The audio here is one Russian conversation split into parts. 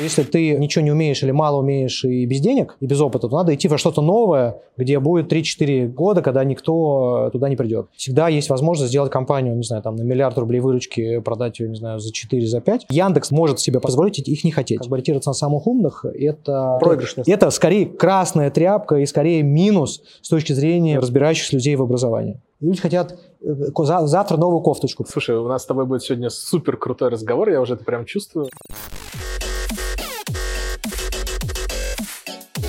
Если ты ничего не умеешь или мало умеешь и без денег, и без опыта, то надо идти во что-то новое, где будет 3-4 года, когда никто туда не придет. Всегда есть возможность сделать компанию, не знаю, там на миллиард рублей выручки, продать ее, не знаю, за 4, за 5. Яндекс может себе позволить их не хотеть. Как бы ориентироваться на самых умных, это... Проигрышность. Это скорее красная тряпка и скорее минус с точки зрения разбирающихся людей в образовании. Люди хотят э, завтра новую кофточку. Слушай, у нас с тобой будет сегодня супер крутой разговор, я уже это прям чувствую.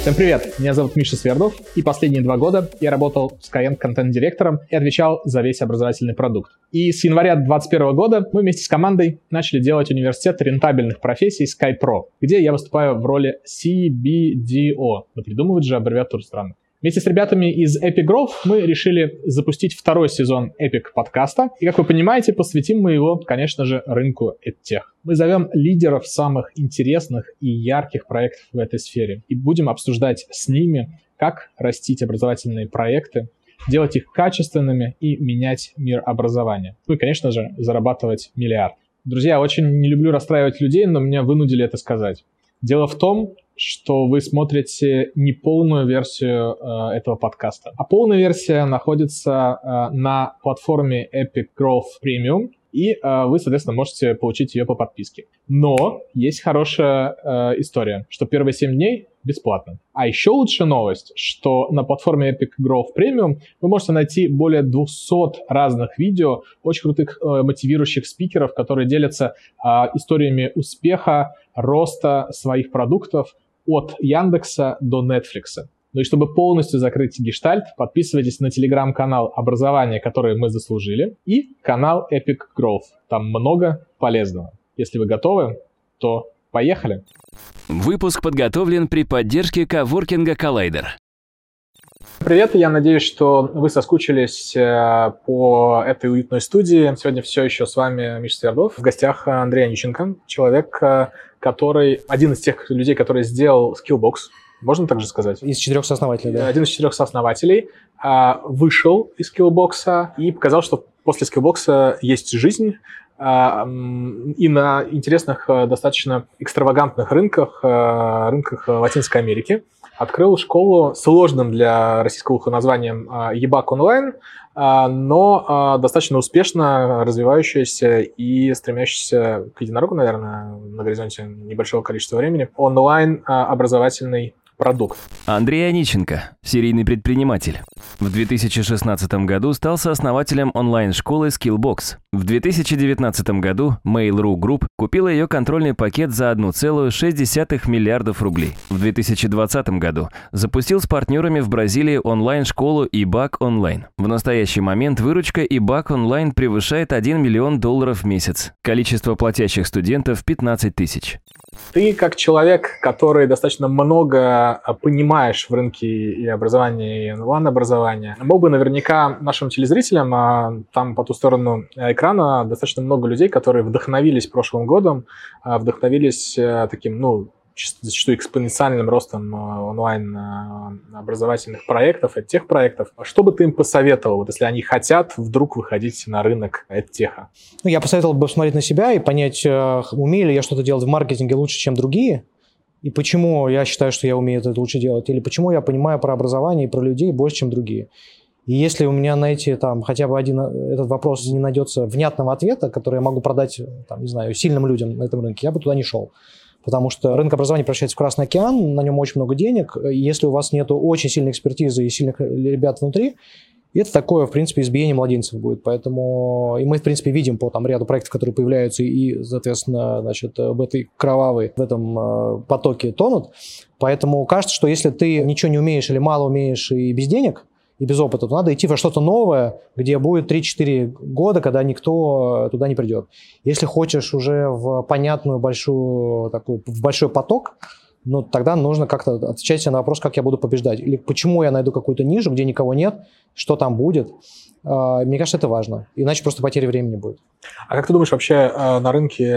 Всем привет, меня зовут Миша Свердов, и последние два года я работал Skyeng контент-директором и отвечал за весь образовательный продукт. И с января 2021 года мы вместе с командой начали делать университет рентабельных профессий SkyPro, где я выступаю в роли CBDO. Да придумывать же аббревиатуру странно. Вместе с ребятами из Epic Growth мы решили запустить второй сезон Epic подкаста. И, как вы понимаете, посвятим мы его, конечно же, рынку EdTech. Мы зовем лидеров самых интересных и ярких проектов в этой сфере и будем обсуждать с ними, как растить образовательные проекты, делать их качественными и менять мир образования. Ну и, конечно же, зарабатывать миллиард. Друзья, очень не люблю расстраивать людей, но меня вынудили это сказать. Дело в том, что вы смотрите не полную версию э, этого подкаста. А полная версия находится э, на платформе Epic Growth Premium, и э, вы, соответственно, можете получить ее по подписке. Но есть хорошая э, история, что первые 7 дней бесплатно. А еще лучшая новость, что на платформе Epic Growth Premium вы можете найти более 200 разных видео, очень крутых э, мотивирующих спикеров, которые делятся э, историями успеха, роста своих продуктов, от Яндекса до Netflix. Ну и чтобы полностью закрыть гештальт, подписывайтесь на телеграм-канал «Образование, которое мы заслужили» и канал Epic Growth. Там много полезного. Если вы готовы, то поехали! Выпуск подготовлен при поддержке коворкинга Collider. Привет, я надеюсь, что вы соскучились э, по этой уютной студии. Сегодня все еще с вами Миша Свердов. В гостях Андрей Аниченко, человек, э, который один из тех людей, который сделал Skillbox, можно так же сказать? Из четырех сооснователей, да. Один из четырех сооснователей а, вышел из Skillbox и показал, что после Skillbox есть жизнь, а, и на интересных, э, достаточно экстравагантных рынках, э, рынках Латинской Америки. Открыл школу сложным для российского уха названием ЕБАК онлайн, а, но а, достаточно успешно развивающаяся и стремящаяся к единорогу, наверное, на горизонте небольшого количества времени, онлайн а, образовательный продукт. Андрей Аниченко, серийный предприниматель. В 2016 году стал сооснователем онлайн-школы Skillbox. В 2019 году Mail.ru Group купила ее контрольный пакет за 1,6 миллиардов рублей. В 2020 году запустил с партнерами в Бразилии онлайн-школу eBack Online. В настоящий момент выручка eBack Online превышает 1 миллион долларов в месяц. Количество платящих студентов 15 тысяч. Ты как человек, который достаточно много а, понимаешь в рынке и образования, и онлайн-образования, мог бы наверняка нашим телезрителям, а, там по ту сторону экрана достаточно много людей, которые вдохновились прошлым годом, а, вдохновились э, таким, ну, зачастую экспоненциальным ростом э, онлайн э, образовательных проектов, тех проектов. Что бы ты им посоветовал, вот если они хотят вдруг выходить на рынок теха? Ну, я посоветовал бы посмотреть на себя и понять, э, умею ли я что-то делать в маркетинге лучше, чем другие, и почему я считаю, что я умею это лучше делать, или почему я понимаю про образование и про людей больше, чем другие. И если у меня на эти, там, хотя бы один этот вопрос не найдется внятного ответа, который я могу продать, там, не знаю, сильным людям на этом рынке, я бы туда не шел потому что рынок образования превращается в Красный океан, на нем очень много денег. Если у вас нет очень сильной экспертизы и сильных ребят внутри, это такое, в принципе, избиение младенцев будет. Поэтому и мы, в принципе, видим по там, ряду проектов, которые появляются и, соответственно, значит, в этой кровавой, в этом э, потоке тонут. Поэтому кажется, что если ты ничего не умеешь или мало умеешь и без денег – и без опыта, то надо идти во что-то новое, где будет 3-4 года, когда никто туда не придет. Если хочешь уже в понятную большую, такую, в большой поток, ну, тогда нужно как-то отвечать себе на вопрос, как я буду побеждать. Или почему я найду какую-то нишу, где никого нет, что там будет. А, мне кажется, это важно. Иначе просто потери времени будет. А как ты думаешь, вообще э, на рынке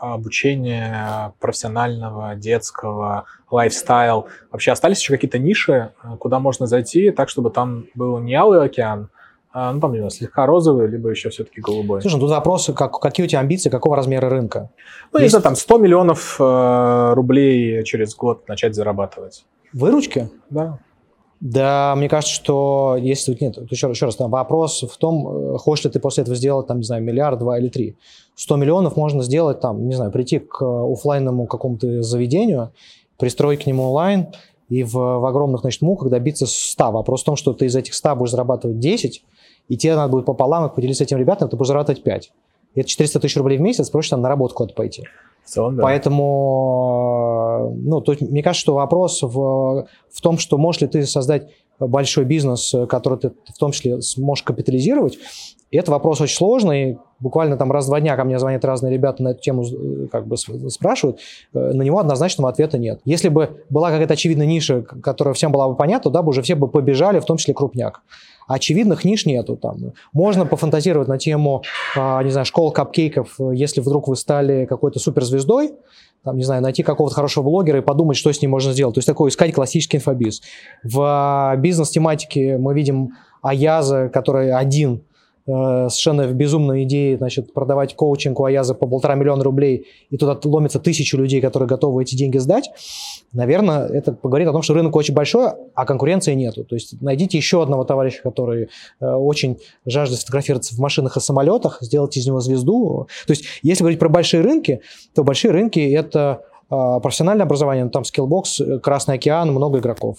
обучения профессионального, детского, лайфстайл, вообще остались еще какие-то ниши, э, куда можно зайти так, чтобы там был не алый океан, А, ну, там, не знаю, слегка розовый, либо еще все-таки голубой. Слушай, ну, тут вопрос, как, какие у тебя амбиции, какого размера рынка? Ну, Есть... не знаю, там 100 миллионов э, рублей через год начать зарабатывать. Выручки? Да. Да, мне кажется, что если тут нет, еще, еще раз, там вопрос в том, э, хочешь ли ты после этого сделать, там, не знаю, миллиард, два или три. 100 миллионов можно сделать, там, не знаю, прийти к офлайнному какому-то заведению, пристроить к нему онлайн и в, в огромных, значит, муках добиться 100. Вопрос в том, что ты из этих 100 будешь зарабатывать 10, и тебе надо будет пополам их поделиться с этим ребятам, ты будешь зарабатывать 5. И это 400 тысяч рублей в месяц, проще там на работу куда-то пойти. Целом, да. Поэтому, ну, есть, мне кажется, что вопрос в, в том, что можешь ли ты создать большой бизнес, который ты в том числе сможешь капитализировать, и это вопрос очень сложный. Буквально там раз два дня ко мне звонят разные ребята на эту тему, как бы спрашивают. Э, на него однозначного ответа нет. Если бы была какая-то очевидная ниша, которая всем была бы понятна, да, бы уже все бы побежали, в том числе крупняк. Очевидных ниш нету там. Можно пофантазировать на тему, а, не знаю, школ капкейков, если вдруг вы стали какой-то суперзвездой, там, не знаю, найти какого-то хорошего блогера и подумать, что с ним можно сделать. То есть такой искать классический инфобиз. В а, бизнес-тематике мы видим Аяза, который один совершенно безумной идеи, значит, продавать коучинг у Аяза по полтора миллиона рублей, и туда ломится тысячу людей, которые готовы эти деньги сдать, наверное, это говорит о том, что рынок очень большой, а конкуренции нету. То есть найдите еще одного товарища, который э, очень жаждет сфотографироваться в машинах и самолетах, сделать из него звезду. То есть если говорить про большие рынки, то большие рынки – это э, профессиональное образование, ну, там Skillbox, Красный океан, много игроков.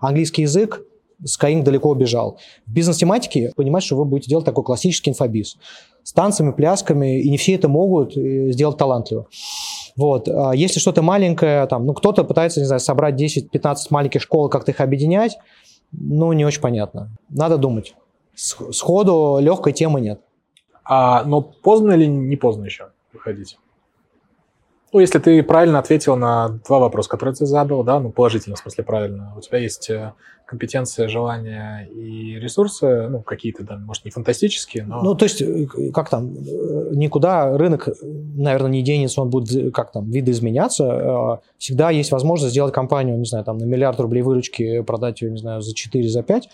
Английский язык, Skyeng далеко убежал. В бизнес-тематике понимать, что вы будете делать такой классический инфобиз с танцами, плясками, и не все это могут сделать талантливо. Вот. А если что-то маленькое, там, ну, кто-то пытается, не знаю, собрать 10-15 маленьких школ, как-то их объединять, ну, не очень понятно. Надо думать. Сходу легкой темы нет. А, но поздно или не поздно еще выходить? Ну, если ты правильно ответил на два вопроса, которые ты задал, да, ну, положительно, в смысле правильно. У тебя есть э, компетенция, желания и ресурсы, ну, какие-то, да, может, не фантастические, но... Ну, то есть, э, как там, э, никуда рынок, наверное, не денется, он будет, как там, видоизменяться. Всегда есть возможность сделать компанию, не знаю, там, на миллиард рублей выручки, продать ее, не знаю, за 4, за 5.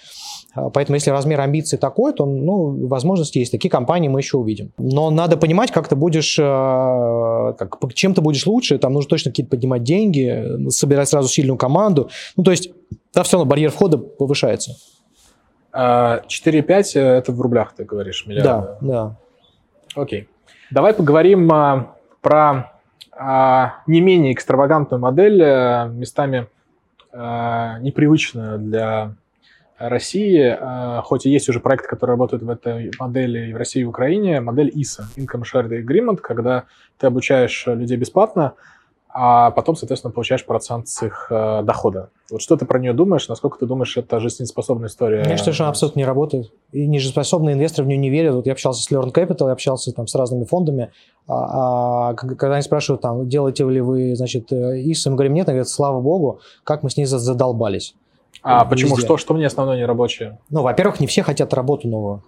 Поэтому, если размер амбиций такой, то, ну, возможности есть. Такие компании мы еще увидим. Но надо понимать, как ты будешь, как, чем ты будешь лучше, там нужно точно какие-то поднимать деньги, собирать сразу сильную команду. Ну, то есть, да, все равно барьер входа повышается. 4,5 а, э, это в рублях, ты говоришь, миллиарда? Да, да. Окей. Давай поговорим а, про а, не менее экстравагантную модель, а, местами а, непривычную для России, а, хоть и есть уже проект, который работает в этой модели и в России, и в Украине, модель ISA, Income Shared Agreement, когда ты обучаешь людей бесплатно, а потом, соответственно, получаешь процент с их э, дохода. Вот что ты про нее думаешь? Насколько ты думаешь, это жизнеспособная история? Считаю, что она абсолютно не работает. И нежизнеспособные инвесторы в нее не верят. Вот я общался с Learn Capital, я общался там с разными фондами. А, а когда они спрашивают, там, делаете ли вы, значит, ISA, мы говорим, нет, они говорят, слава богу, как мы с ней задолбались. А везде. почему? Что, что мне основное не рабочее? Ну, во-первых, не все хотят работу новую.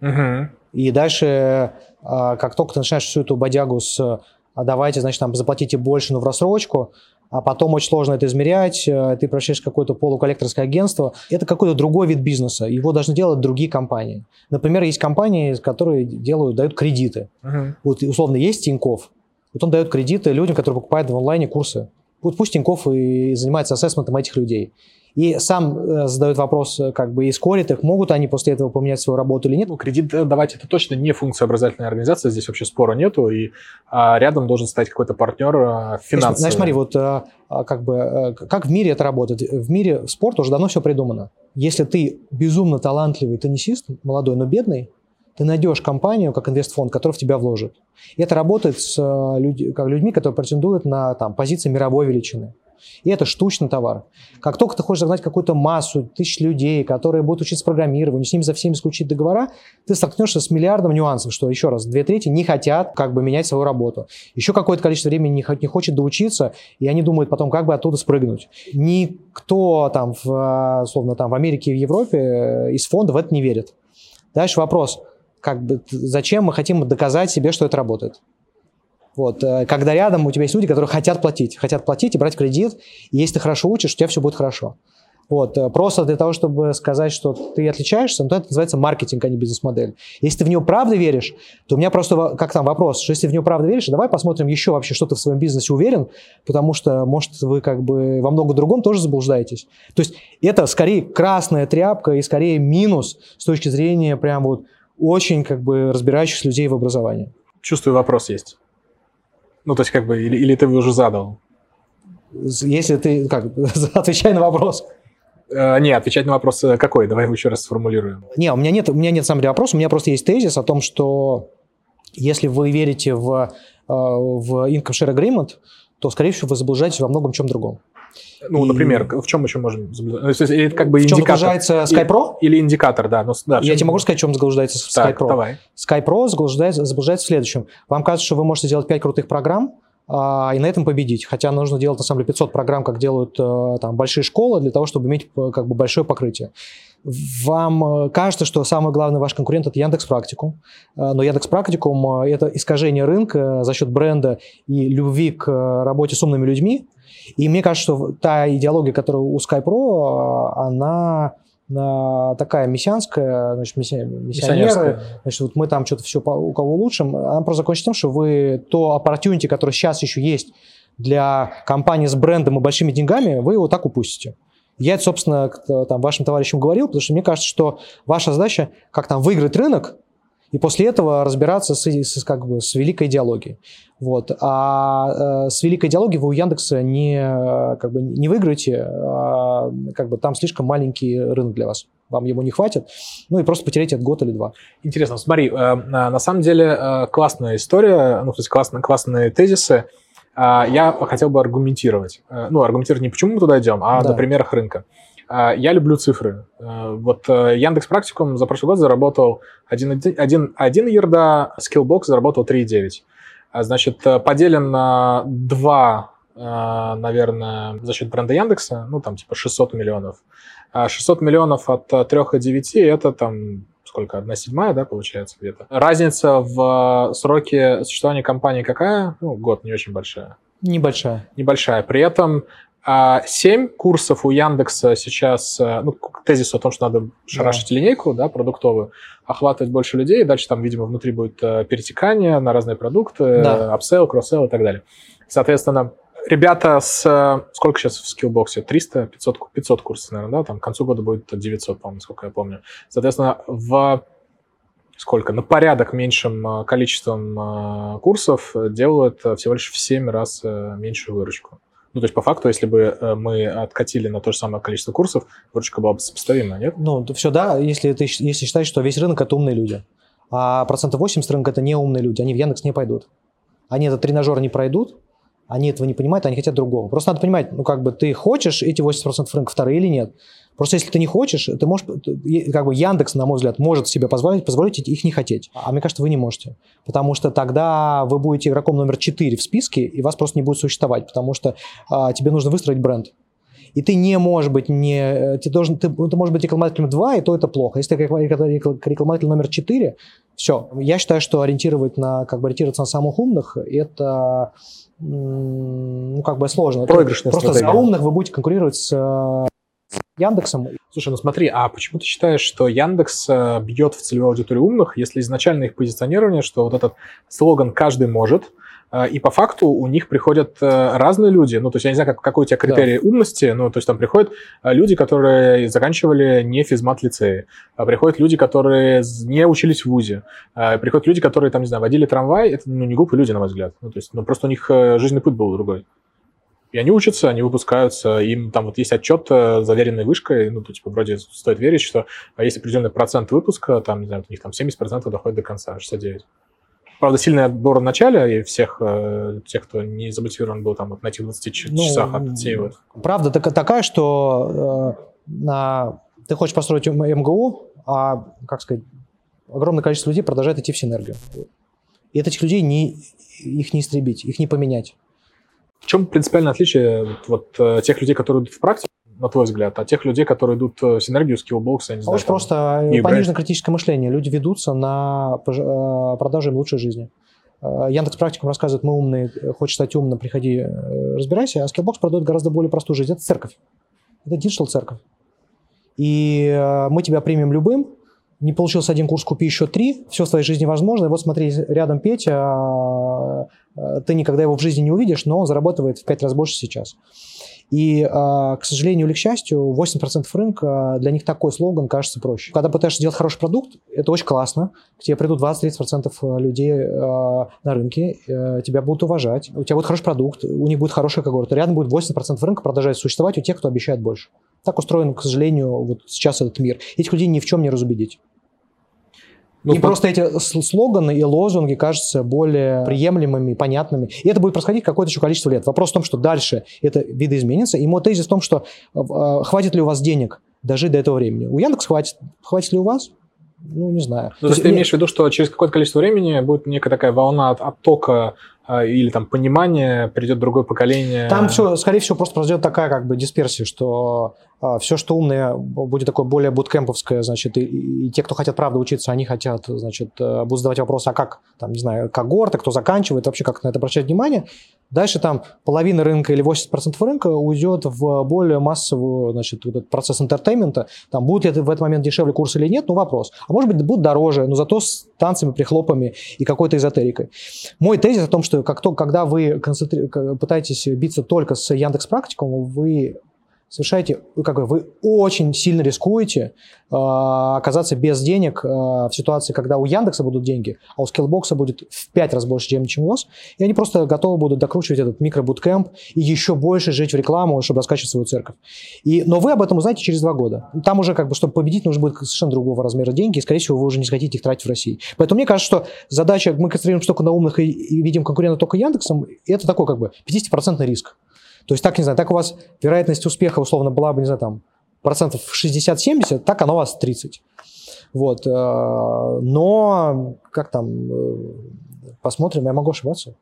Угу. И дальше, а, как только ты начинаешь всю эту бодягу с «а давайте, значит, там заплатите больше, но в рассрочку», а потом очень сложно это измерять, э, ты прощаешь какое-то полуколлекторское агентство. Это какой-то другой вид бизнеса, его должны делать другие компании. Например, есть компании, которые делают, дают кредиты. Uh-huh. Вот условно есть Тиньков, вот он дает кредиты людям, которые покупают в онлайне курсы. Вот пусть Тиньков и занимается ассессментом этих людей и сам э, задает вопрос, э, как бы, и скорит их, могут они после этого поменять свою работу или нет. Ну, кредит давать это точно не функция образовательной организации, здесь вообще спора нету, и а, рядом должен стоять какой-то партнер финансовый. Знаешь, смотри, вот а, как бы, как в мире это работает? В мире спорта уже давно все придумано. Если ты безумно талантливый теннисист, молодой, но бедный, ты найдешь компанию, как инвестфонд, который в тебя вложит. И это работает с людь, как людьми, которые претендуют на там, позиции мировой величины. И это штучный товар. Как только ты хочешь загнать какую-то массу тысяч людей, которые будут учиться программированию, с ними за всеми заключить договора, ты столкнешься с миллиардом нюансов, что, еще раз, две трети не хотят как бы менять свою работу. Еще какое-то количество времени не, не хочет доучиться, и они думают потом, как бы оттуда спрыгнуть. Никто там, в, условно, там в Америке и в Европе э, из фонда в это не верит. Дальше вопрос, как бы, зачем мы хотим доказать себе, что это работает? Вот, э, когда рядом у тебя есть люди, которые хотят платить, хотят платить и брать кредит, и если ты хорошо учишь, у тебя все будет хорошо. Вот, э, просто для того, чтобы сказать, что ты отличаешься, ну, то это называется маркетинг, а не бизнес-модель. Если ты в нее правда веришь, то у меня просто, как там вопрос, что если в нее правда веришь, давай посмотрим еще вообще, что ты в своем бизнесе уверен, потому что, может, вы как бы во много другом тоже заблуждаетесь. То есть это скорее красная тряпка и скорее минус с точки зрения прям вот очень как бы разбирающихся людей в образовании. Чувствую, вопрос есть. Ну, то есть как бы, или, или ты уже задал? Если ты, как, отвечай на вопрос. Э, не, отвечать на вопрос э, какой? Давай его еще раз сформулируем. Не, у меня нет, у меня нет сам вопрос, у меня просто есть тезис о том, что если вы верите в, э, в Income Share Agreement, то, скорее всего, вы заблуждаетесь во многом чем другом. Ну, и... например, в чем еще можем заблуждаться? Или как бы в чем заблуждается SkyPro? Или, или индикатор, да. Но, да Я тебе могу сказать, в чем заблуждается SkyPro. давай. SkyPro заблуждается, заблуждается в следующем. Вам кажется, что вы можете сделать 5 крутых программ, а, и на этом победить. Хотя нужно делать, на самом деле, 500 программ, как делают э, там, большие школы, для того, чтобы иметь э, как бы, большое покрытие. Вам э, кажется, что самый главный ваш конкурент – это Яндекс Практикум, но Яндекс Практикум – это искажение рынка за счет бренда и любви к работе с умными людьми. И мне кажется, что та идеология, которая у SkyPro, она такая мессианская, значит, миссионеры, значит, вот мы там что-то все у кого улучшим, она просто закончится тем, что вы то opportunity, которое сейчас еще есть для компании с брендом и большими деньгами, вы его так упустите. Я это, собственно, там, вашим товарищам говорил, потому что мне кажется, что ваша задача как там выиграть рынок, и после этого разбираться с, с, как бы, с великой идеологией. Вот. А э, с великой идеологией вы у Яндекса не, как бы, не выиграете, а, как бы, там слишком маленький рынок для вас. Вам его не хватит, ну и просто потеряете год или два. Интересно, смотри, э, на самом деле э, классная история, ну, то есть классные, классные тезисы. Э, я хотел бы аргументировать. Э, ну, аргументировать не почему мы туда идем, а да. на примерах рынка. А, я люблю цифры. А, вот э, Яндекс Практикум за прошлый год заработал 1,1 1, 1 ерда, Skillbox заработал 3,9. А, значит, э, поделим на 2, наверное, за счет бренда Яндекса, ну, там, типа 600 миллионов. 600 миллионов от 3,9 это там сколько, одна седьмая, да, получается где-то. Разница в сроке существования компании какая? Ну, год не очень большая. Небольшая. Небольшая. При этом а 7 курсов у Яндекса сейчас, э, ну, тезис о том, что надо шарашить да. линейку, да, продуктовую, охватывать больше людей, дальше там, видимо, внутри будет э, перетекание на разные продукты, да. upsell, cross и так далее. Соответственно, ребята с... Э, сколько сейчас в Skillbox е? 300, 500, 500 курсов, наверное, да? Там к концу года будет 900, по-моему, сколько я помню. Соответственно, в сколько? На порядок меньшим количеством курсов делают всего лишь в 7 раз меньшую выручку. Ну, то есть, по факту, если бы э, мы откатили на то же самое количество курсов, выручка была бы сопоставима, нет? Ну, все да, если ты если считаешь, что весь рынок – это умные люди. А процентов 80 рынка – это не умные люди, они в Яндекс не пойдут. Они этот тренажер не пройдут, они этого не понимают, они хотят другого. Просто надо понимать, ну, как бы ты хочешь эти 80% рынка вторые или нет. Просто если ты не хочешь, ты можешь, как бы Яндекс, на мой взгляд, может себе позволить, позволить их не хотеть. А мне кажется, вы не можете. Потому что тогда вы будете игроком номер 4 в списке, и вас просто не будет существовать, потому что а, тебе нужно выстроить бренд. И ты не можешь быть не... Ты, должен, ты, ты можешь быть рекламодателем 2, и то это плохо. Если ты рекламодатель номер 4, все. Я считаю, что ориентировать на, как бы ориентироваться на самых умных, это ну, как бы сложно. Проигрышная Просто стратегия. за умных вы будете конкурировать с Яндексом. Слушай, ну смотри, а почему ты считаешь, что Яндекс э, бьет в целевую аудиторию умных, если изначально их позиционирование, что вот этот слоган «каждый может», э, и по факту у них приходят э, разные люди. Ну, то есть я не знаю, как, какой у тебя критерий да. умности, ну, то есть там приходят люди, которые заканчивали не физмат-лицеи, а приходят люди, которые не учились в ВУЗе, а приходят люди, которые, там, не знаю, водили трамвай. Это, ну, не глупые люди, на мой взгляд. Ну, то есть, ну, просто у них жизненный путь был другой. И они учатся, они выпускаются, им там вот есть отчет э, заверенной вышкой, ну, то, типа, вроде стоит верить, что а есть определенный процент выпуска, там, не знаю, у них там 70% доходит до конца, 69%. Правда, сильный отбор в начале, и всех э, тех, кто не замотивирован был там вот на этих 20 ну, часах отсеивают. Правда так, такая, что э, на, ты хочешь построить МГУ, а, как сказать, огромное количество людей продолжает идти в синергию. И этих людей не, их не истребить, их не поменять. В чем принципиальное отличие вот, вот э, тех людей, которые идут в практику, на твой взгляд, от тех людей, которые идут в синергию, Skillbox, я не знаю. Очень просто э, пониженное критическое мышление. Люди ведутся на э, продажу им лучшей жизни. Яндекс Практикум рассказывает, мы умные, хочешь стать умным, приходи, разбирайся, а Skillbox продает гораздо более простую жизнь. Это церковь. Это digital церковь. и э, мы тебя примем любым, не получился один курс, купи еще три, все в твоей жизни возможно. И вот смотри, рядом Петя, а, а, ты никогда его в жизни не увидишь, но он зарабатывает в пять раз больше сейчас. И, а, к сожалению или к счастью, 80% рынка, для них такой слоган кажется проще. Когда пытаешься сделать хороший продукт, это очень классно. К тебе придут 20-30% людей на рынке, э, тебя будут уважать, у тебя будет хороший продукт, у них будет хорошая когорта. Рядом будет 80% рынка продолжать существовать у тех, кто обещает больше. Так устроен, к сожалению, вот сейчас этот мир. Этих людей ни в чем не разубедить. Ну, Им по... просто эти слоганы и лозунги кажутся более приемлемыми, понятными. И это будет происходить какое-то еще количество лет. Вопрос в том, что дальше это видоизменится. И мой тезис в том, что э, хватит ли у вас денег дожить до этого времени. У Яндекс хватит. Хватит ли у вас? Ну, не знаю. Ну, то, то есть ты имеешь в виду, что через какое-то количество времени будет некая такая волна оттока или там понимание, придет другое поколение? Там все, скорее всего, просто произойдет такая как бы дисперсия, что а, все, что умное, будет такое более буткемповское, значит, и, и те, кто хотят правда учиться, они хотят, значит, э, будут задавать вопросы, а как, там, не знаю, когорты, кто заканчивает, вообще как на это обращать внимание. Дальше там половина рынка или 80% рынка уйдет в более массовый значит, вот этот процесс entertainment а. Там будет ли в этот момент дешевле курс или нет, ну вопрос. А может быть, будет дороже, но зато с танцами, прихлопами и какой-то эзотерикой. Мой тезис о том, что как то, когда вы концентри... пытаетесь биться только с Яндекс Практикум, вы совершаете, как бы вы очень сильно рискуете э, оказаться без денег э, в ситуации, когда у Яндекса будут деньги, а у Skillbox будет в пять раз больше, чем, чем у вас, и они просто готовы будут докручивать этот микробуткэмп и еще больше жить в рекламу, чтобы раскачивать свою церковь. И, но вы об этом узнаете через два года. Там уже, как бы, чтобы победить, нужно будет совершенно другого размера деньги, и, скорее всего, вы уже не захотите их тратить в России. Поэтому мне кажется, что задача, мы концентрируемся только на умных и, и видим конкурента только Яндексом, это такой как бы 50% риск. То есть так, не знаю, так у вас вероятность успеха условно была бы, не знаю, там, процентов 60-70, так она у вас 30. Вот. Э, но как там, э, посмотрим, я могу ошибаться.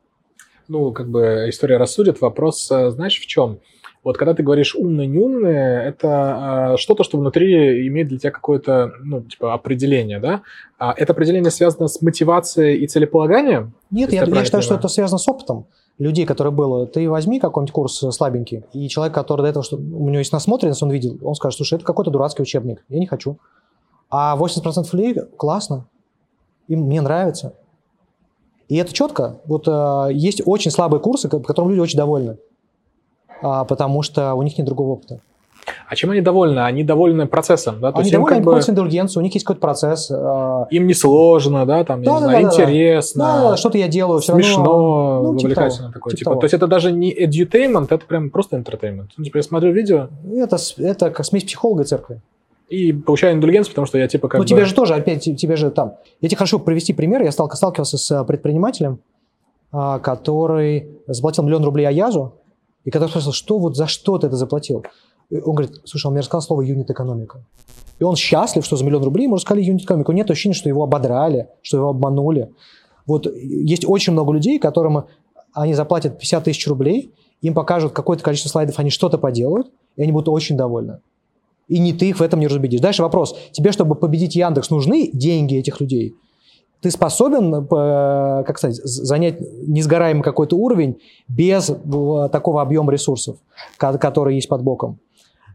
Ну, как бы история рассудит. Вопрос, э, знаешь, в чем? Вот когда ты говоришь умный, не умный, это э, что-то, что внутри имеет для тебя какое-то, ну, типа, определение, да? А это определение связано с мотивацией и целеполаганием? Нет, я, я считаю, что это связано с опытом людей, которые было, ты возьми какой-нибудь курс слабенький, и человек, который до этого, что у него есть насмотренность, он видел, он скажет, слушай, это какой-то дурацкий учебник, я не хочу. А 80% людей классно, им мне нравится. И это четко. Вот э, есть очень слабые курсы, которым люди очень довольны, э, потому что у них нет другого опыта. А чем они довольны? Они довольны процессом, да? То они довольны, они бы... индульгенцию, у них есть какой-то процесс. Э... Им не сложно, да, там, да, да, знаю, да, интересно. Да, да, что-то я делаю, все смешно, равно... ну, типа увлекательно типа такое. Типа, типа. То есть это даже не edutainment, это прям просто entertainment. Ну, типа я смотрю видео... Это, это как смесь психолога и церкви. И получаю индульгенцию, потому что я типа как Ну, бы... тебе же тоже, опять, тебе же там... Я тебе хочу привести пример. Я сталкивался с предпринимателем, а, который заплатил миллион рублей Аязу, и когда спросил, что вот за что ты это заплатил? Он говорит, слушай, он мне рассказал слово юнит-экономика. И он счастлив, что за миллион рублей ему рассказали юнит-экономику. Нет ощущения, что его ободрали, что его обманули. Вот есть очень много людей, которым они заплатят 50 тысяч рублей, им покажут какое-то количество слайдов, они что-то поделают, и они будут очень довольны. И не ты их в этом не разубедишь. Дальше вопрос. Тебе, чтобы победить Яндекс, нужны деньги этих людей? Ты способен, э, как сказать, занять несгораемый какой-то уровень без э, такого объема ресурсов, который есть под боком?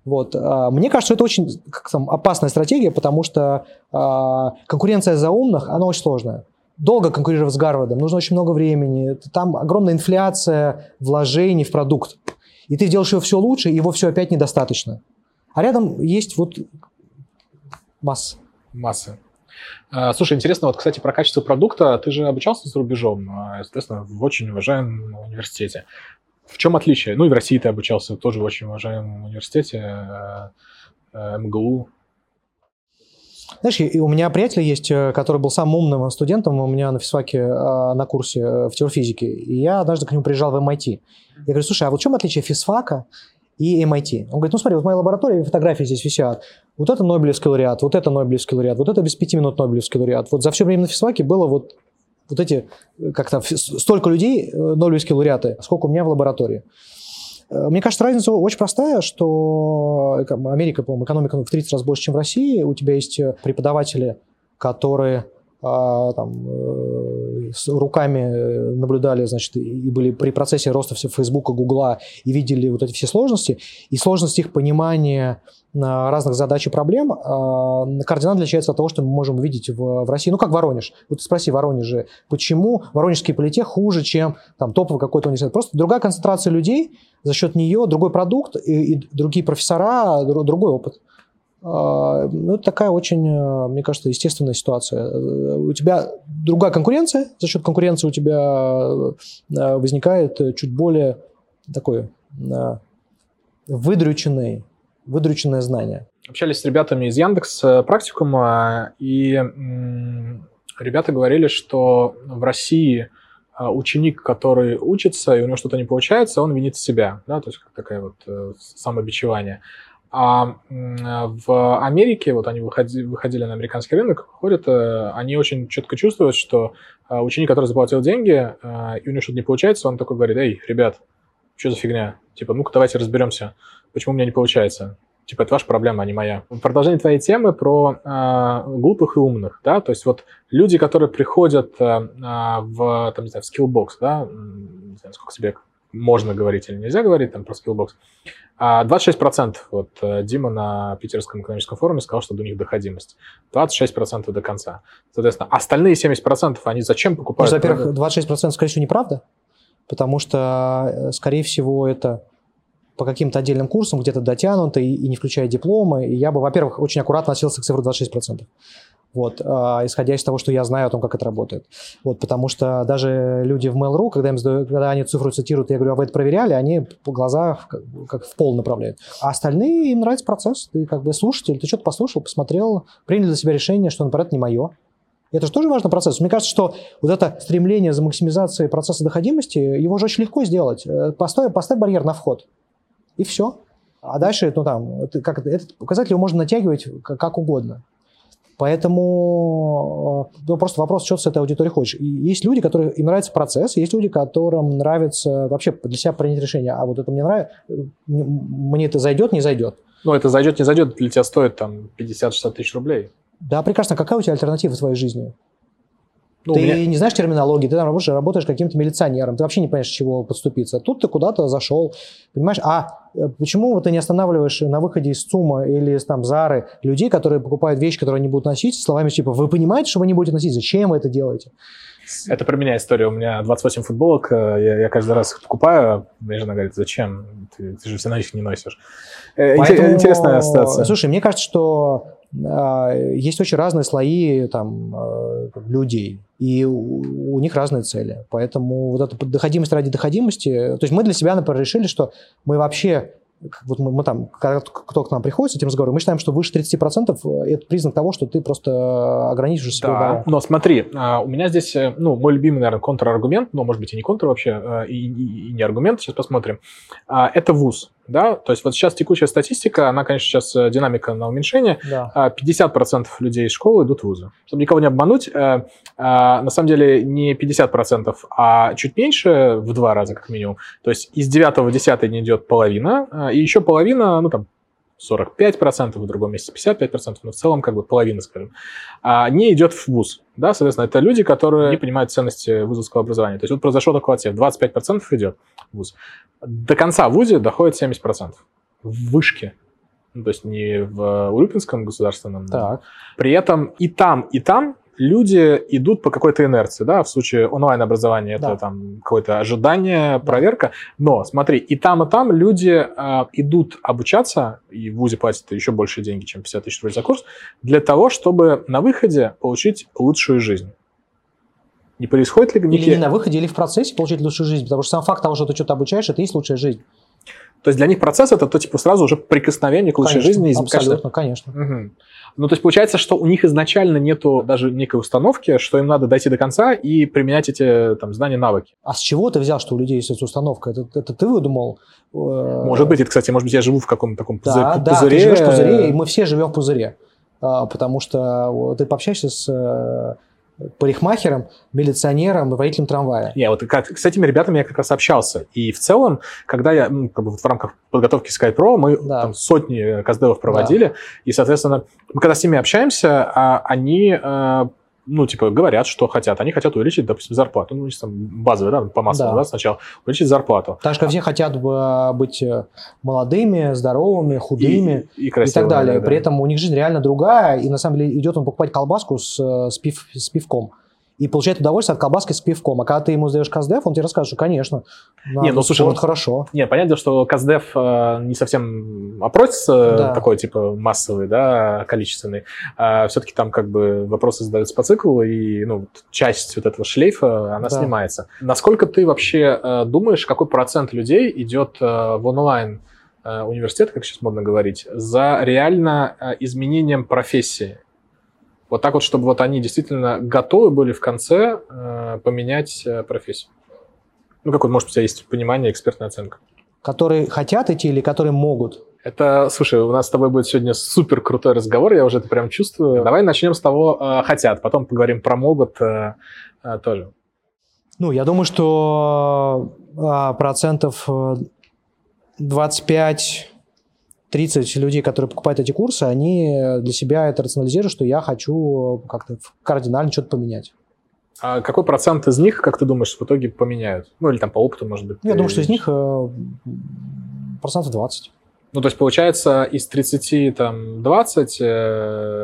Вот. А, мне кажется, это очень как там, опасная стратегия, потому что а, конкуренция за умных, она очень сложная. Долго конкурировать с Гарвардом, нужно очень много времени. Там огромная инфляция вложений в продукт. И ты делаешь его все лучше, его все опять недостаточно. А рядом есть вот масса. Масса. А, слушай, интересно, вот, кстати, про качество продукта. Ты же обучался за рубежом, естественно, в очень уважаемом университете. В чем отличие? Ну и в России ты обучался тоже в очень уважаемом университете э, э, МГУ. Знаешь, и у меня приятель есть, э, который был самым умным студентом у меня на физфаке на курсе в теорфизике. И я однажды к нему приезжал в MIT. Я говорю, слушай, а вот в чем отличие физфака и MIT? Он говорит, ну смотри, вот в моей лаборатории фотографии здесь висят. Вот это Нобелевский лауреат, вот это Нобелевский лауреат, вот это без пяти минут Нобелевский лауреат. Вот за все время на физфаке было вот вот эти, как-то столько людей, э, нобелевские лауреаты, сколько у меня в лаборатории. Э, мне кажется, разница очень простая, что Америка, по-моему, экономика в 30 раз больше, чем в России. У тебя есть э, преподаватели, которые а, там, с руками э, наблюдали, значит, и были при процессе роста Фейсбука, Гугла, и видели вот эти все сложности, и сложность их понимания разных задач и проблем кардинально отличается от того, что мы можем видеть в, в России. Ну, как Воронеж. Вот спроси Воронеже, почему воронежский политех хуже, чем там топовый какой-то университет. Просто другая концентрация людей, за счет нее другой продукт и, и другие профессора, другой опыт. А, ну, такая очень, э, мне кажется, естественная ситуация. У тебя другая конкуренция, за счет конкуренции у тебя э, возникает чуть более такое э, выдрюченный, выдрюченное знание. Общались с ребятами из Яндекс практикума, и ребята говорили, что в России ученик, который учится, и у него что-то не получается, он винит себя, да, то есть такая вот самобичевание. А в Америке, вот они выходили, выходили на американский рынок, ходят, э, они очень четко чувствуют, что э, ученик, который заплатил деньги, э, и у него что-то не получается, он такой говорит, эй, ребят, что за фигня? Типа, ну-ка давайте разберемся, почему у меня не получается. Типа, это ваша проблема, а не моя. Продолжение твоей темы про э, глупых и умных, да, то есть вот люди, которые приходят э, в, там, не знаю, в Skillbox, да, не знаю, сколько себе можно говорить или нельзя говорить там про Skillbox, 26% а вот э, Дима на Питерском экономическом форуме сказал, что у них доходимость. 26% до конца. Соответственно, остальные 70% они зачем покупают? Ну, во-первых, 26% скорее всего неправда, потому что, э, скорее всего, это по каким-то отдельным курсам где-то дотянуто и, и не включая дипломы. И я бы, во-первых, очень аккуратно относился к цифре 26% вот, а, исходя из того, что я знаю о том, как это работает. Вот, потому что даже люди в Mail.ru, когда, им задаю, когда они цифру цитируют, я говорю, а вы это проверяли, они по глаза как, как в пол направляют. А остальные, им нравится процесс. Ты как бы слушатель, ты что-то послушал, посмотрел, приняли для себя решение, что, например, это не мое. Это же тоже важный процесс. Мне кажется, что вот это стремление за максимизацией процесса доходимости, его же очень легко сделать. Э, поставь, поставь барьер на вход, и все. А дальше, ну там, как, этот показатель его можно натягивать как угодно. Поэтому э, ну, просто вопрос, что ты с этой аудиторией хочешь. И есть люди, которые им нравится процесс, есть люди, которым нравится вообще для себя принять решение, а вот это мне нравится, мне это зайдет, не зайдет. Ну, это зайдет, не зайдет, для тебя стоит там 50-60 тысяч рублей. Да, прекрасно. Какая у тебя альтернатива в твоей жизни? Ну, ты меня... не знаешь терминологии, ты там работаешь, работаешь каким-то милиционером, ты вообще не понимаешь, чего подступиться. Тут ты куда-то зашел, понимаешь? А э, почему вот ты не останавливаешь на выходе из ЦУМа или из там Зары людей, которые покупают вещи, которые они будут носить, словами типа, вы понимаете, что вы не будете носить, зачем вы это делаете? Это про меня история. У меня 28 футболок, э, я, я каждый раз покупаю. Моя жена говорит, зачем? Ты, ты же все на них не носишь. Э, Поэтому, Интересная ситуация. Слушай, мне кажется, что есть очень разные слои там, э, людей, и у, у них разные цели. Поэтому вот эта доходимость ради доходимости... То есть мы для себя, например, решили, что мы вообще вот мы, мы там, когда кто к нам приходит с этим разговором, мы считаем, что выше 30% э, это признак того, что ты просто ограничиваешь себя. Да, но смотри, а, у меня здесь, э, ну, мой любимый, наверное, контраргумент, но, может быть, и не контр вообще, и, и, и не аргумент, сейчас посмотрим. А, это ВУЗ да, то есть вот сейчас текущая статистика, она, конечно, сейчас э, динамика на уменьшение, да. 50% а, людей из школы идут в вузы. Чтобы никого не обмануть, э, э, на самом деле не 50%, а чуть меньше, в два раза как минимум. То есть из 9 в 10 не идет половина, и еще половина, ну там 45%, в другом месте 55%, но в целом как бы половина, скажем, а не идет в ВУЗ. Да, соответственно, это люди, которые не понимают ценности вузовского образования. То есть вот произошел такой отсев, 25% идет в ВУЗ. До конца в ВУЗе доходит 70%. В вышке. Ну, то есть не в Урюпинском государственном. Так. При этом и там, и там люди идут по какой-то инерции, да, в случае онлайн-образования это да. там какое-то ожидание, проверка, но смотри, и там, и там люди э, идут обучаться, и в ВУЗе платят еще больше деньги, чем 50 тысяч рублей за курс, для того, чтобы на выходе получить лучшую жизнь. Не происходит ли... Или не на выходе, или в процессе получить лучшую жизнь, потому что сам факт того, что ты что-то обучаешь, это и есть лучшая жизнь. То есть для них процесс это то типа сразу уже прикосновение к лучшей конечно, жизни. Из абсолютно, конечно. Угу. Ну, то есть получается, что у них изначально нету даже некой установки, что им надо дойти до конца и применять эти там, знания, навыки. А с чего ты взял, что у людей есть эта установка? Это, это ты выдумал? Э, может быть, это, кстати, может быть, я живу в каком-то таком да, пузыре. Да, ты живешь в пузыре, и мы все живем в пузыре. А, потому что ты пообщаешься с э, парикмахером, милиционером и водителем трамвая. Не, вот как, с этими ребятами я как раз общался. И в целом, когда я, ну, как бы вот в рамках подготовки Skype Pro, мы да. там сотни каздевов проводили, да. и, соответственно, мы когда с ними общаемся, а, они а, ну, типа, говорят, что хотят. Они хотят увеличить, допустим, зарплату. Ну, там базовый, да, по массовому, да. да, сначала. Увеличить зарплату. Так что все хотят быть э, молодыми, здоровыми, худыми и, и, и так далее. Да. При этом у них жизнь реально другая, и на самом деле идет он покупать колбаску с, э, с, пив, с пивком и получает удовольствие от колбаски с пивком. А когда ты ему сдаешь каздев, он тебе расскажет, что, конечно, не, ну, слушай, вот хорошо. Не, понятно, что каздев э, не совсем опрос э, да. такой, типа, массовый, да, количественный. А все-таки там как бы вопросы задаются по циклу, и, ну, часть вот этого шлейфа, она да. снимается. Насколько ты вообще э, думаешь, какой процент людей идет э, в онлайн э, университет, как сейчас модно говорить, за реально э, изменением профессии? Вот так вот, чтобы вот они действительно готовы были в конце э, поменять э, профессию. Ну, какой, может, у тебя есть понимание, экспертная оценка? Которые хотят идти или которые могут? Это, слушай, у нас с тобой будет сегодня супер крутой разговор, я уже это прям чувствую. Давай начнем с того, э, хотят, потом поговорим про могут э, э, тоже. Ну, я думаю, что э, процентов 25 э, 30 людей, которые покупают эти курсы, они для себя это рационализируют, что я хочу как-то кардинально что-то поменять. А какой процент из них, как ты думаешь, в итоге поменяют? Ну, или там по опыту, может быть? Я думаю, что из них э, процентов 20. Ну, то есть, получается, из 30, там, 20, э,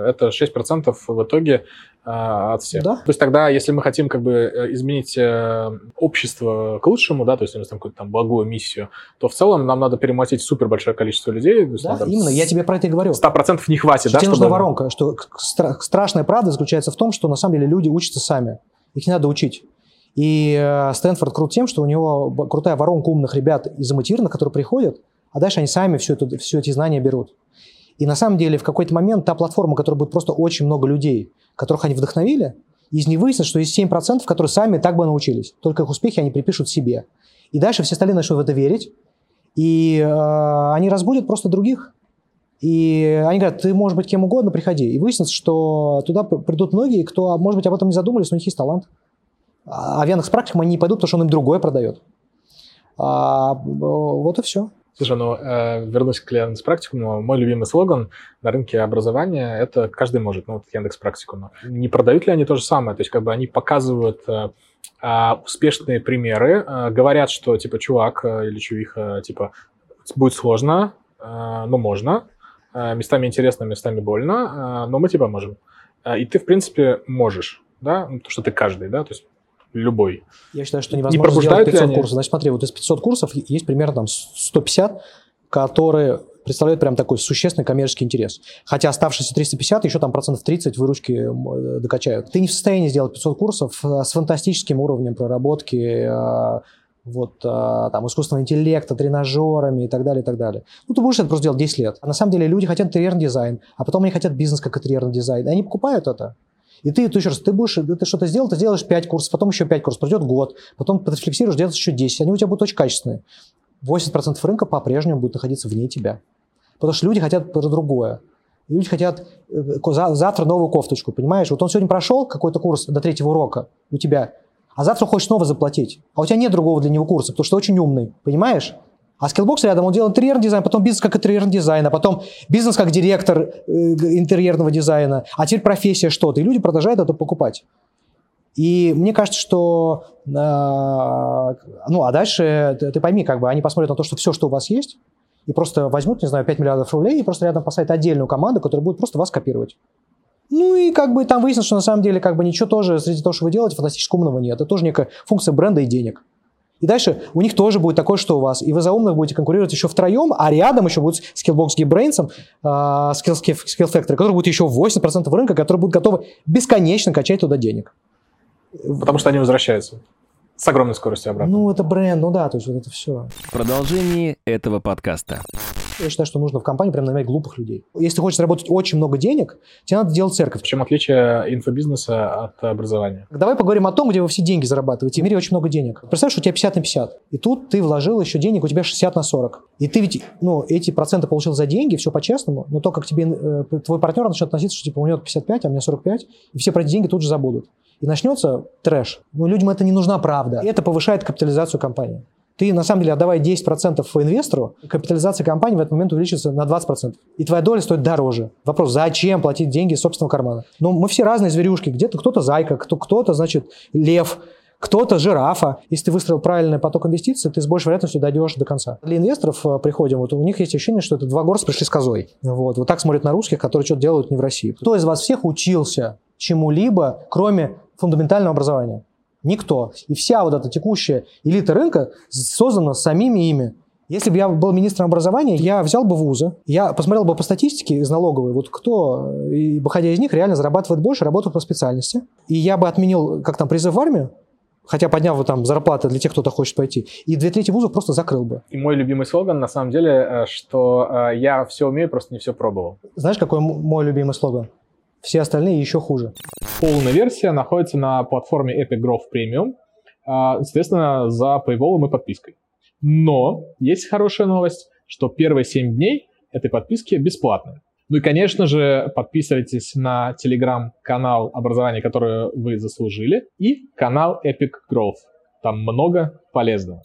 это 6% в итоге э, от всех. Да. То есть тогда, если мы хотим как бы э, изменить общество к лучшему, да, то есть у нас там какую-то там благую миссию, то в целом нам надо перематить супер большое количество людей. Да, надо именно, я тебе про это и говорю. 100% не хватит, что да? Тебе чтобы... нужна воронка, что страшная правда заключается в том, что на самом деле люди учатся сами. Их не надо учить. И Стэнфорд крут тем, что у него крутая воронка умных ребят из MIT, которые приходят, а дальше они сами все, это, все эти знания берут. И на самом деле в какой-то момент та платформа, которая будет просто очень много людей, которых они вдохновили, из них выяснится, что есть 7%, которые сами так бы научились. Только их успехи они припишут себе. И дальше все остальные начнут в это верить, и э, они разбудят просто других. И они говорят, ты можешь быть кем угодно, приходи. И выяснится, что туда придут многие, кто, может быть, об этом не задумались, но у них есть талант. А в Яндекс практикам они не пойдут, потому что он им другое продает. А, вот и все. Слушай, ну, э, вернусь к Яндекс Практикуму. Мой любимый слоган на рынке образования – это «каждый может». Ну, вот Яндекс Практикума. Не продают ли они то же самое? То есть, как бы они показывают э, э, успешные примеры, э, говорят, что, типа, чувак э, или чувиха, типа, будет сложно, э, но можно, э, местами интересно, местами больно, э, но мы тебя можем. Э, и ты, в принципе, можешь, да, ну, потому что ты каждый, да, то есть любой. Я считаю, что невозможно не сделать 500 курсов. Значит, смотри, вот из 500 курсов есть примерно там 150, которые представляют прям такой существенный коммерческий интерес. Хотя оставшиеся 350 еще там процентов 30 выручки э, докачают. Ты не в состоянии сделать 500 курсов э, с фантастическим уровнем проработки, э, вот, там, искусственного интеллекта, тренажерами и так далее, и так далее. Ну, ты будешь это просто делать 10 лет. А на самом деле люди хотят интерьерный дизайн, а потом они хотят бизнес как интерьерный дизайн. И они покупают это. И ты, ты еще раз, ты будешь, ты что-то сделал, ты сделаешь 5 курсов, потом еще 5 курсов, пройдет год, потом подрефлексируешь, делаешь еще 10, они у тебя будут очень качественные. 80% рынка по-прежнему будет находиться вне тебя. Потому что люди хотят другое. Люди хотят э, завтра новую кофточку, понимаешь? Вот он сегодня прошел какой-то курс до третьего урока у тебя, а завтра хочет снова заплатить. А у тебя нет другого для него курса, потому что очень умный, понимаешь? А Skillbox рядом, он делает интерьерный дизайн, потом бизнес как интерьерный дизайн, а потом бизнес как директор э, интерьерного дизайна, а теперь профессия что-то. И люди продолжают это покупать. И мне кажется, что, э, ну, а дальше ты, ты пойми, как бы они посмотрят на то, что все, что у вас есть, и просто возьмут, не знаю, 5 миллиардов рублей и просто рядом поставят отдельную команду, которая будет просто вас копировать. Ну и как бы там выяснится, что на самом деле как бы ничего тоже среди того, что вы делаете, фантастически умного нет. Это тоже некая функция бренда и денег. И дальше у них тоже будет такое, что у вас. И вы за умных будете конкурировать еще втроем, а рядом еще будет Skillbox Geekbrains, uh, Skill, Skill Factory, который будет еще 80% рынка, который будет готовы бесконечно качать туда денег. Потому что они возвращаются с огромной скоростью обратно. Ну, это бренд, ну да, то есть вот это все. В продолжении этого подкаста. Я считаю, что нужно в компании прям нанимать глупых людей. Если ты хочешь заработать очень много денег, тебе надо делать церковь. В чем отличие инфобизнеса от образования? Давай поговорим о том, где вы все деньги зарабатываете. В мире очень много денег. Представляешь, у тебя 50 на 50. И тут ты вложил еще денег, у тебя 60 на 40. И ты ведь, ну, эти проценты получил за деньги, все по-честному, но то, как тебе э, твой партнер начнет относиться, что типа у него 55, а у меня 45, и все про эти деньги тут же забудут. И начнется трэш. Ну, людям это не нужна правда. И это повышает капитализацию компании. Ты, на самом деле, отдавая 10% инвестору, капитализация компании в этот момент увеличится на 20%. И твоя доля стоит дороже. Вопрос, зачем платить деньги из собственного кармана? Ну, мы все разные зверюшки. Где-то кто-то зайка, кто-то, значит, лев, кто-то жирафа. Если ты выстроил правильный поток инвестиций, ты с большей вероятностью дойдешь до конца. Для инвесторов э, приходим, вот у них есть ощущение, что это два горца пришли с козой. Вот, вот так смотрят на русских, которые что-то делают не в России. Кто из вас всех учился чему-либо, кроме фундаментального образования? Никто. И вся вот эта текущая элита рынка создана самими ими. Если бы я был министром образования, я взял бы вузы, я посмотрел бы по статистике из налоговой, вот кто, и, выходя из них, реально зарабатывает больше, работает по специальности. И я бы отменил, как там, призыв в армию, хотя поднял бы там зарплаты для тех, кто-то хочет пойти, и две трети вузов просто закрыл бы. И мой любимый слоган, на самом деле, э, что э, я все умею, просто не все пробовал. Знаешь, какой мой любимый слоган? Все остальные еще хуже. Полная версия находится на платформе Epic Growth Premium, а, соответственно, за paywall и подпиской. Но есть хорошая новость, что первые 7 дней этой подписки бесплатны. Ну и, конечно же, подписывайтесь на телеграм-канал образования, которое вы заслужили, и канал Epic Growth. Там много полезного.